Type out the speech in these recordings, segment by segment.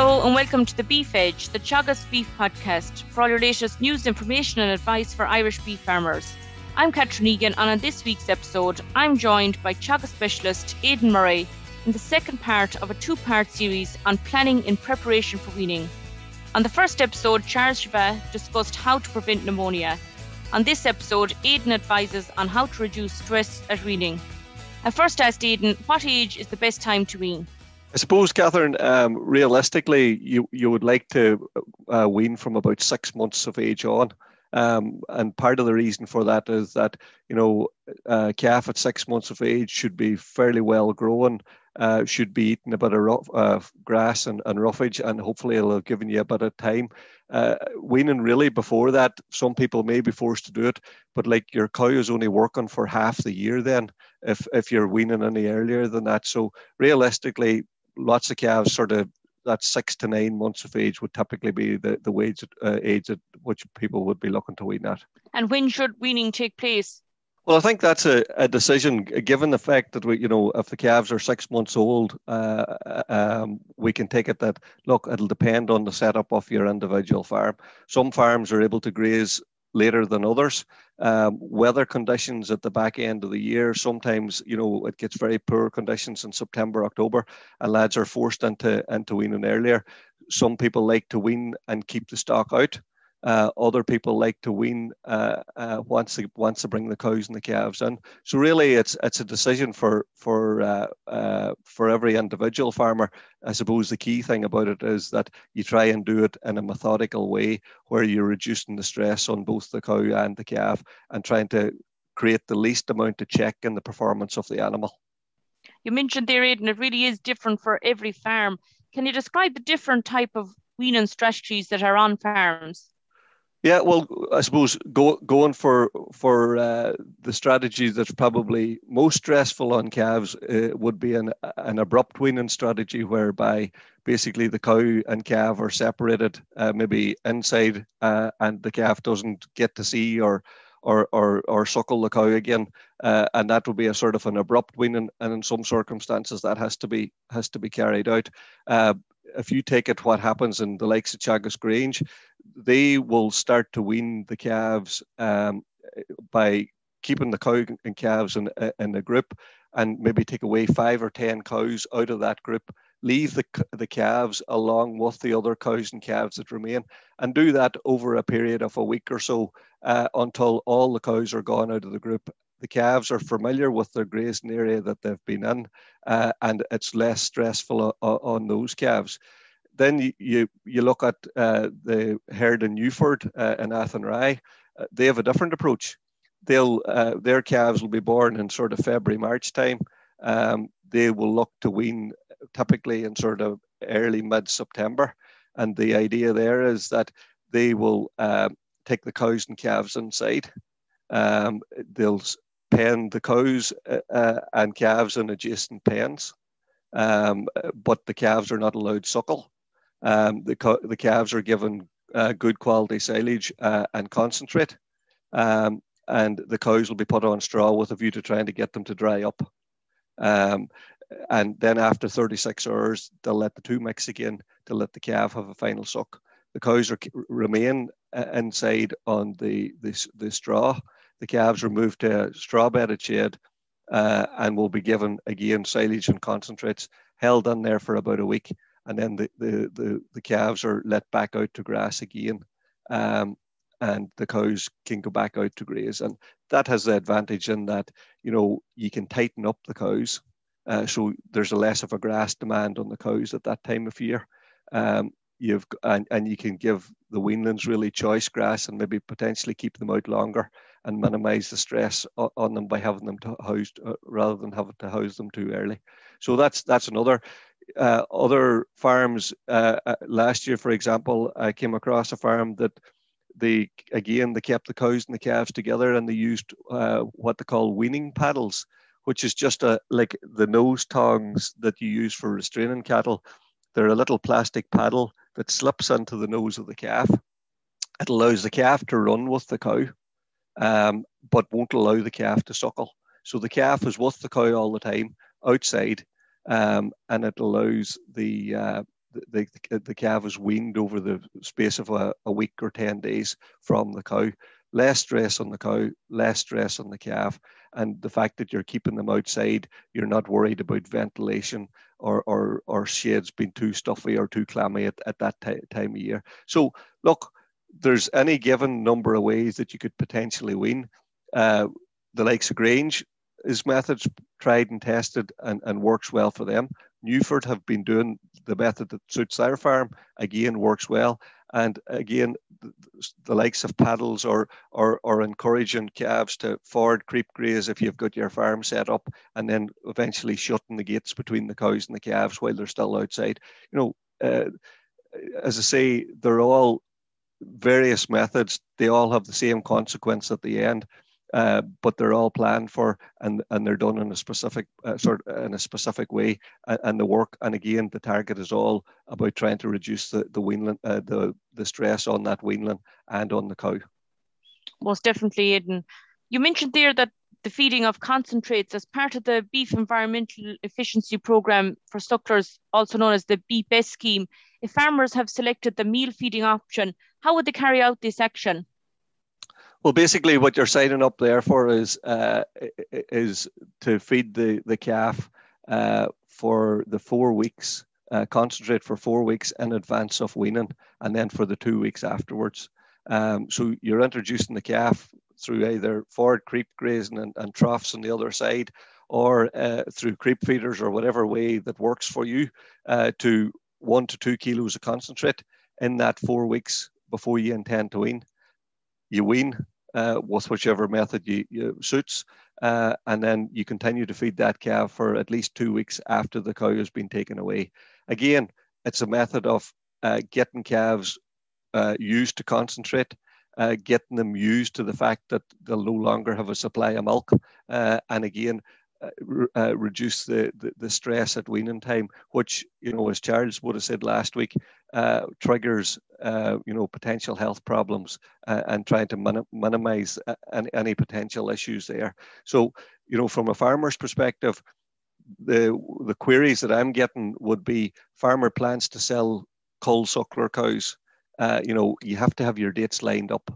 Hello and welcome to the Beef Edge, the Teagasc Beef Podcast, for all your latest news, information, and advice for Irish beef farmers. I'm Catherine Egan, and on this week's episode, I'm joined by Teagasc specialist Aidan Murray in the second part of a two part series on planning in preparation for weaning. On the first episode, Charles Chevet discussed how to prevent pneumonia. On this episode, Aidan advises on how to reduce stress at weaning. I first asked Aidan, what age is the best time to wean? I suppose, Catherine, um, realistically, you, you would like to uh, wean from about six months of age on. Um, and part of the reason for that is that, you know, uh, calf at six months of age should be fairly well grown, uh, should be eating a bit of rough, uh, grass and, and roughage, and hopefully it'll have given you a bit of time. Uh, weaning really before that, some people may be forced to do it, but like your cow is only working for half the year then if, if you're weaning any earlier than that. So realistically, lots of calves sort of that six to nine months of age would typically be the, the wage, uh, age at which people would be looking to wean at. And when should weaning take place? Well, I think that's a, a decision given the fact that we, you know, if the calves are six months old, uh, um, we can take it that look, it'll depend on the setup of your individual farm. Some farms are able to graze later than others. Um, weather conditions at the back end of the year, sometimes, you know, it gets very poor conditions in September, October, and lads are forced into, into weaning earlier. Some people like to wean and keep the stock out. Uh, other people like to wean uh, uh, once they once they bring the cows and the calves in. So really, it's it's a decision for for uh, uh, for every individual farmer. I suppose the key thing about it is that you try and do it in a methodical way, where you're reducing the stress on both the cow and the calf, and trying to create the least amount of check in the performance of the animal. You mentioned there, Aidan, it really is different for every farm. Can you describe the different type of weaning strategies that are on farms? Yeah, well, I suppose go, going for for uh, the strategy that's probably most stressful on calves uh, would be an an abrupt weaning strategy, whereby basically the cow and calf are separated, uh, maybe inside, uh, and the calf doesn't get to see or or or, or suckle the cow again, uh, and that would be a sort of an abrupt weaning, and in some circumstances that has to be has to be carried out. Uh, if you take it, what happens in the likes of Teagasc Grange, they will start to wean the calves um, by keeping the cow and calves in, in a group and maybe take away five or 10 cows out of that group, leave the, the calves along with the other cows and calves that remain, and do that over a period of a week or so uh, until all the cows are gone out of the group. The calves are familiar with their grazing area that they've been in, uh, and it's less stressful on, on those calves then you, you, look at uh, the herd in Newford uh, and Athenry. Uh, they have a different approach. They'll uh, their calves will be born in sort of February March time. Um, they will look to wean typically in sort of early mid September, and the idea there is that they will um, take the cows and calves inside. Um, they'll pen the cows uh, uh, and calves in adjacent pens, um, but the calves are not allowed suckle. Um, the, the calves are given uh, good quality silage uh, and concentrate, um, and the cows will be put on straw with a view to trying to get them to dry up. Um, and then after 36 hours, they'll let the two mix again to let the calf have a final suck. The cows are, remain uh, inside on the, the, the straw. The calves are moved to straw bedded shed uh, and will be given again silage and concentrates held in there for about a week and then the, the, the, the calves are let back out to grass again. Um, and the cows can go back out to graze. And that has the advantage in that, you know, you can tighten up the cows. Uh, so there's a less of a grass demand on the cows at that time of year. Um, you've and, and you can give the weanlings really choice grass and maybe potentially keep them out longer and minimize the stress on them by having them housed uh, rather than having to house them too early. So that's that's another uh, other farms uh, uh, last year, for example, I came across a farm that they again they kept the cows and the calves together and they used uh, what they call weaning paddles, which is just a like the nose tongs that you use for restraining cattle. They're a little plastic paddle that slips into the nose of the calf. It allows the calf to run with the cow, um, but won't allow the calf to suckle. So the calf is with the cow all the time outside um, and it allows the uh, the, the, the calf is weaned over the space of a, a week or 10 days from the cow. Less stress on the cow, less stress on the calf, and the fact that you're keeping them outside, you're not worried about ventilation or, or, or shades being too stuffy or too clammy at, at that t- time of year. So, look, there's any given number of ways that you could potentially wean. Uh, the likes of Grange is methods tried and tested and, and works well for them. Newford have been doing the method that suits their farm, again works well. And again, the, the likes of paddles or, or, or encouraging calves to forward creep graze if you've got your farm set up, and then eventually shutting the gates between the cows and the calves while they're still outside. You know, uh, as I say, they're all various methods. They all have the same consequence at the end. Uh, but they're all planned for and, and they're done in a specific uh, sort in a specific way and, and, the work and again the target is all about trying to reduce the the weanling uh, the the stress on that weanling and on the cow most definitely Aidan. you mentioned there that the feeding of concentrates as part of the beef environmental efficiency program for sucklers also known as the BEEP scheme if farmers have selected the meal feeding option how would they carry out this action well, basically, what you're signing up there for is uh, is to feed the the calf uh, for the four weeks, uh, concentrate for four weeks in advance of weaning, and then for the two weeks afterwards. Um, so you're introducing the calf through either forward creep grazing and, and troughs on the other side, or uh, through creep feeders or whatever way that works for you, uh, to one to two kilos of concentrate in that four weeks before you intend to wean you wean uh, with whichever method you, you suits, uh, and then you continue to feed that calf for at least two weeks after the cow has been taken away. Again, it's a method of uh, getting calves uh, used to concentrate, uh, getting them used to the fact that they'll no longer have a supply of milk, uh, and again, uh, reduce the, the, the, stress at weaning time, which, you know, as Charles would have said last week, uh, triggers, uh, you know, potential health problems uh, and trying to min- minimize uh, any, any potential issues there. So, you know, from a farmer's perspective, the, the queries that I'm getting would be farmer plans to sell cull suckler cows. Uh, you know, you have to have your dates lined up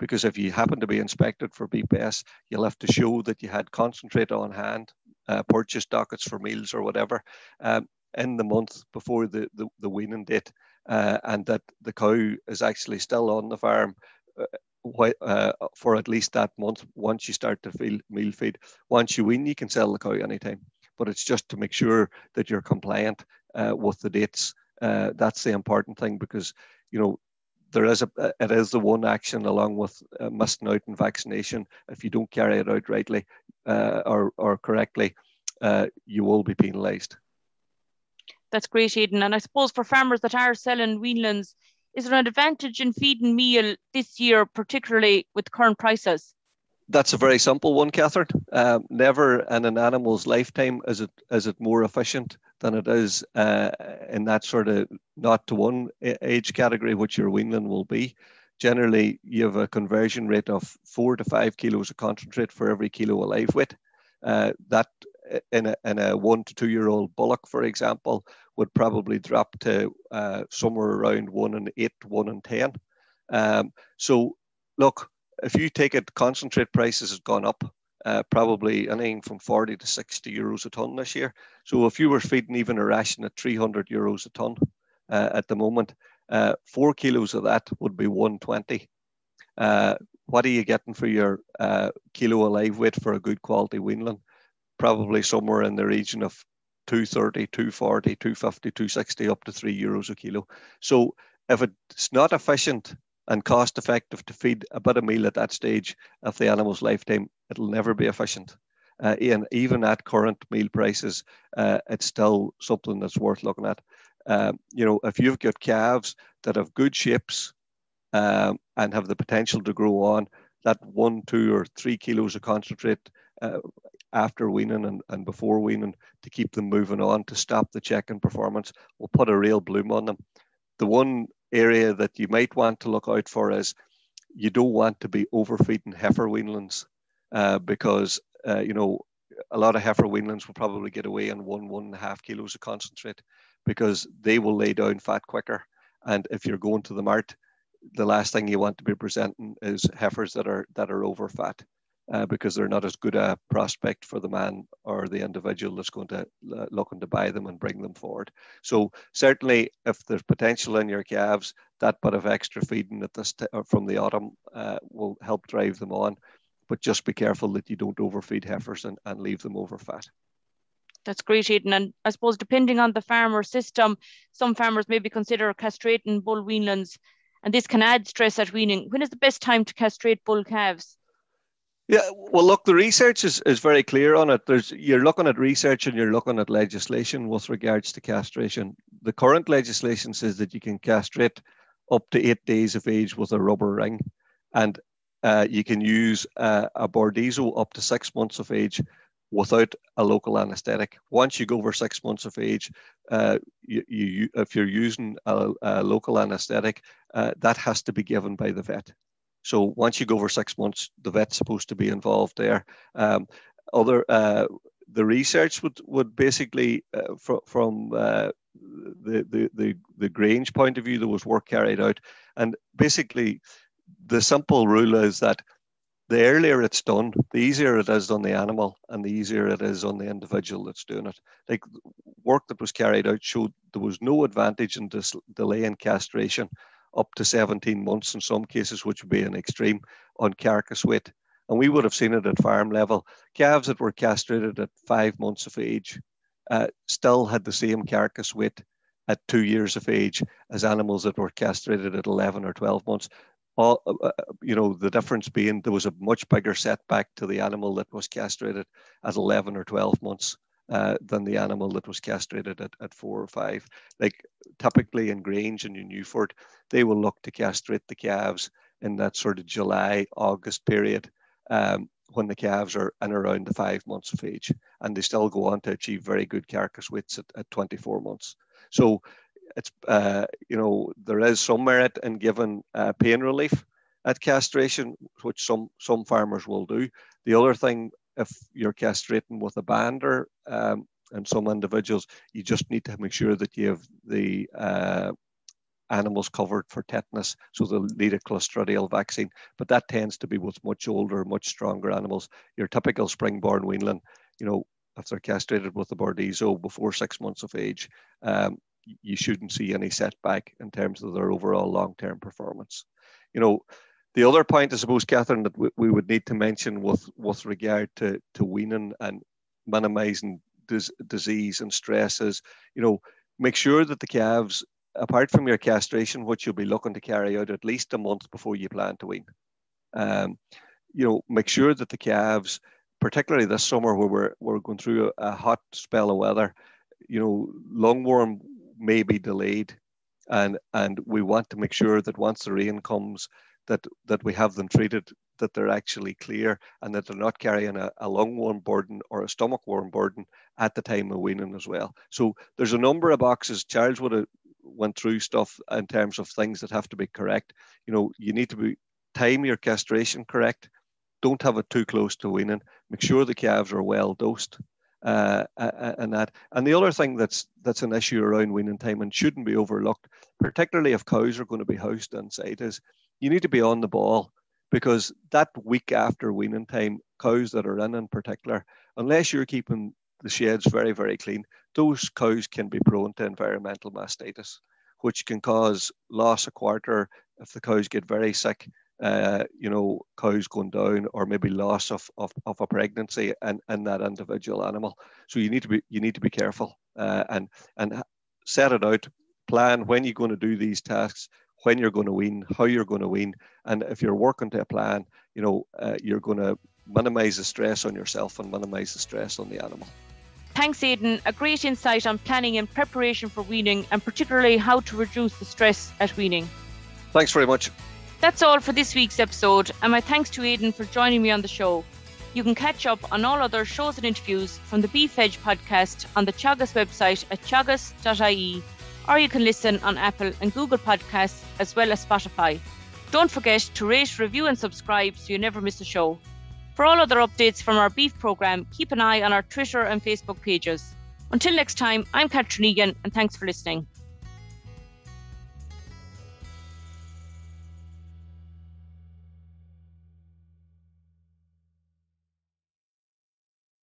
because if you happen to be inspected for BPS, you'll have to show that you had concentrate on hand, uh, purchase dockets for meals or whatever um, in the month before the, the, the weaning date, uh, and that the cow is actually still on the farm. Uh, uh for at least that month, once you start to feel meal feed, once you wean, you can sell the cow anytime. But it's just to make sure that you're compliant uh, with the dates. Uh, that's the important thing because you know there is a it is the one action along with uh, missing out on vaccination. If you don't carry it out rightly uh, or or correctly, uh, you will be penalised. That's great, Aidan. And I suppose for farmers that are selling weanlings, is there an advantage in feeding meal this year, particularly with current prices? That's a very simple one, Catherine. Um, never in an animal's lifetime is it is it more efficient than it is uh, in that sort of not to one age category, which your weanling will be. Generally, you have a conversion rate of four to five kilos of concentrate for every kilo of live weight. Uh, that in a, in a one to two year old bullock, for example, would probably drop to uh, somewhere around one and eight, one and 10. Um, so, look, if you take it, concentrate prices have gone up uh, probably anything from 40 to 60 euros a ton this year. So if you were feeding even a ration at 300 euros a ton uh, at the moment, uh, four kilos of that would be 120. Uh, what are you getting for your uh, kilo of live weight for a good quality weanling? Probably somewhere in the region of 230, 240, 250, 260, up to three euros a kilo. So if it's not efficient and cost effective to feed a bit of meal at that stage of the animal's lifetime, it'll never be efficient. Uh, and even at current meal prices, uh, it's still something that's worth looking at. Um, you know, if you've got calves that have good shapes um, and have the potential to grow on, that one, two, or three kilos of concentrate uh, after weaning and, and before weaning to keep them moving on to stop the check in performance will put a real bloom on them. The one area that you might want to look out for is you don't want to be overfeeding heifer weanlings uh, because uh, you know a lot of heifer weanlings will probably get away on one one and a half kilos of concentrate because they will lay down fat quicker. And if you're going to the mart, the last thing you want to be presenting is heifers that are that are over fat. Uh, because they're not as good a prospect for the man or the individual that's going to uh, looking to buy them and bring them forward. So certainly, if there's potential in your calves, that bit of extra feeding at this t- uh, from the autumn uh, will help drive them on. But just be careful that you don't overfeed heifers and, and leave them over fat. That's great, Aidan. And I suppose depending on the farmer system, some farmers maybe consider castrating bull weanlings, and this can add stress at weaning. When is the best time to castrate bull calves? Yeah, well, look, the research is, is very clear on it. There's you're looking at research and you're looking at legislation with regards to castration. The current legislation says that you can castrate up to eight days of age with a rubber ring, and uh, you can use uh, a Burdizzo up to six months of age without a local anaesthetic. Once you go over six months of age, uh, you, you, if you're using a, a local anaesthetic, uh, that has to be given by the vet. So once you go over six months, the vet's supposed to be involved there. Um, other uh, the research would would basically uh, fr- from uh, the, the the the Grange point of view, there was work carried out, and basically the simple rule is that the earlier it's done, the easier it is on the animal, and the easier it is on the individual that's doing it. Like work that was carried out showed there was no advantage in this delay in castration up to 17 months in some cases, which would be an extreme on carcass weight. And we would have seen it at farm level. Calves that were castrated at five months of age uh, still had the same carcass weight at two years of age as animals that were castrated at 11 or 12 months. All, uh, uh, you know, the difference being there was a much bigger setback to the animal that was castrated at 11 or 12 months. Uh, than the animal that was castrated at, at four or five. Like typically in Grange and in Newford, they will look to castrate the calves in that sort of July, August period um, when the calves are in around the five months of age. And they still go on to achieve very good carcass weights at, at 24 months. So it's, uh, you know, there is some merit in giving uh, pain relief at castration, which some, some farmers will do. The other thing if you're castrating with a bander, um, and some individuals, you just need to make sure that you have the uh, animals covered for tetanus, so they'll need a clostridial vaccine. But that tends to be with much older, much stronger animals. Your typical spring-born weanling, you know, if they're castrated with a Burdizzo before six months of age, um, you shouldn't see any setback in terms of their overall long-term performance. You know, the other point, I suppose, Catherine, that we, we would need to mention with, with regard to, to weaning and minimizing dis- disease and stress is, you know, make sure that the calves, apart from your castration, which you'll be looking to carry out at least a month before you plan to wean, um, you know, make sure that the calves, particularly this summer where we're, we're going through a, a hot spell of weather, you know, lungworm may be delayed. And, and we want to make sure that once the rain comes, that that we have them treated that they're actually clear and that they're not carrying a, a lungworm burden or a stomach worm burden at the time of weaning as well. So there's a number of boxes. Charles would have went through stuff in terms of things that have to be correct. You know, you need to be time your castration correct. Don't have it too close to weaning. Make sure the calves are well dosed. Uh, and that, and the other thing that's that's an issue around weaning time and shouldn't be overlooked, particularly if cows are going to be housed inside, is you need to be on the ball because that week after weaning time, cows that are in in particular, unless you're keeping the sheds very, very clean, those cows can be prone to environmental mastitis, which can cause loss of quarter if the cows get very sick. Uh, you know, cows going down, or maybe loss of, of, of a pregnancy and, and that individual animal. So you need to be you need to be careful uh, and and set it out. Plan when you're going to do these tasks when you're going to wean, how you're going to wean, and if you're working to a plan, you know, uh, you're going to minimize the stress on yourself and minimize the stress on the animal. Thanks, Aidan. A great insight on planning and preparation for weaning, and particularly how to reduce the stress at weaning. Thanks very much. That's all for this week's episode, and my thanks to Aidan for joining me on the show. You can catch up on all other shows and interviews from the Beef Edge podcast on the Teagasc website at teagasc.ie or you can listen on Apple and Google Podcasts as well as Spotify. Don't forget to rate, review, and subscribe so you never miss a show. For all other updates from our beef programme, keep an eye on our Twitter and Facebook pages. Until next time, I'm Catherine Egan, and thanks for listening.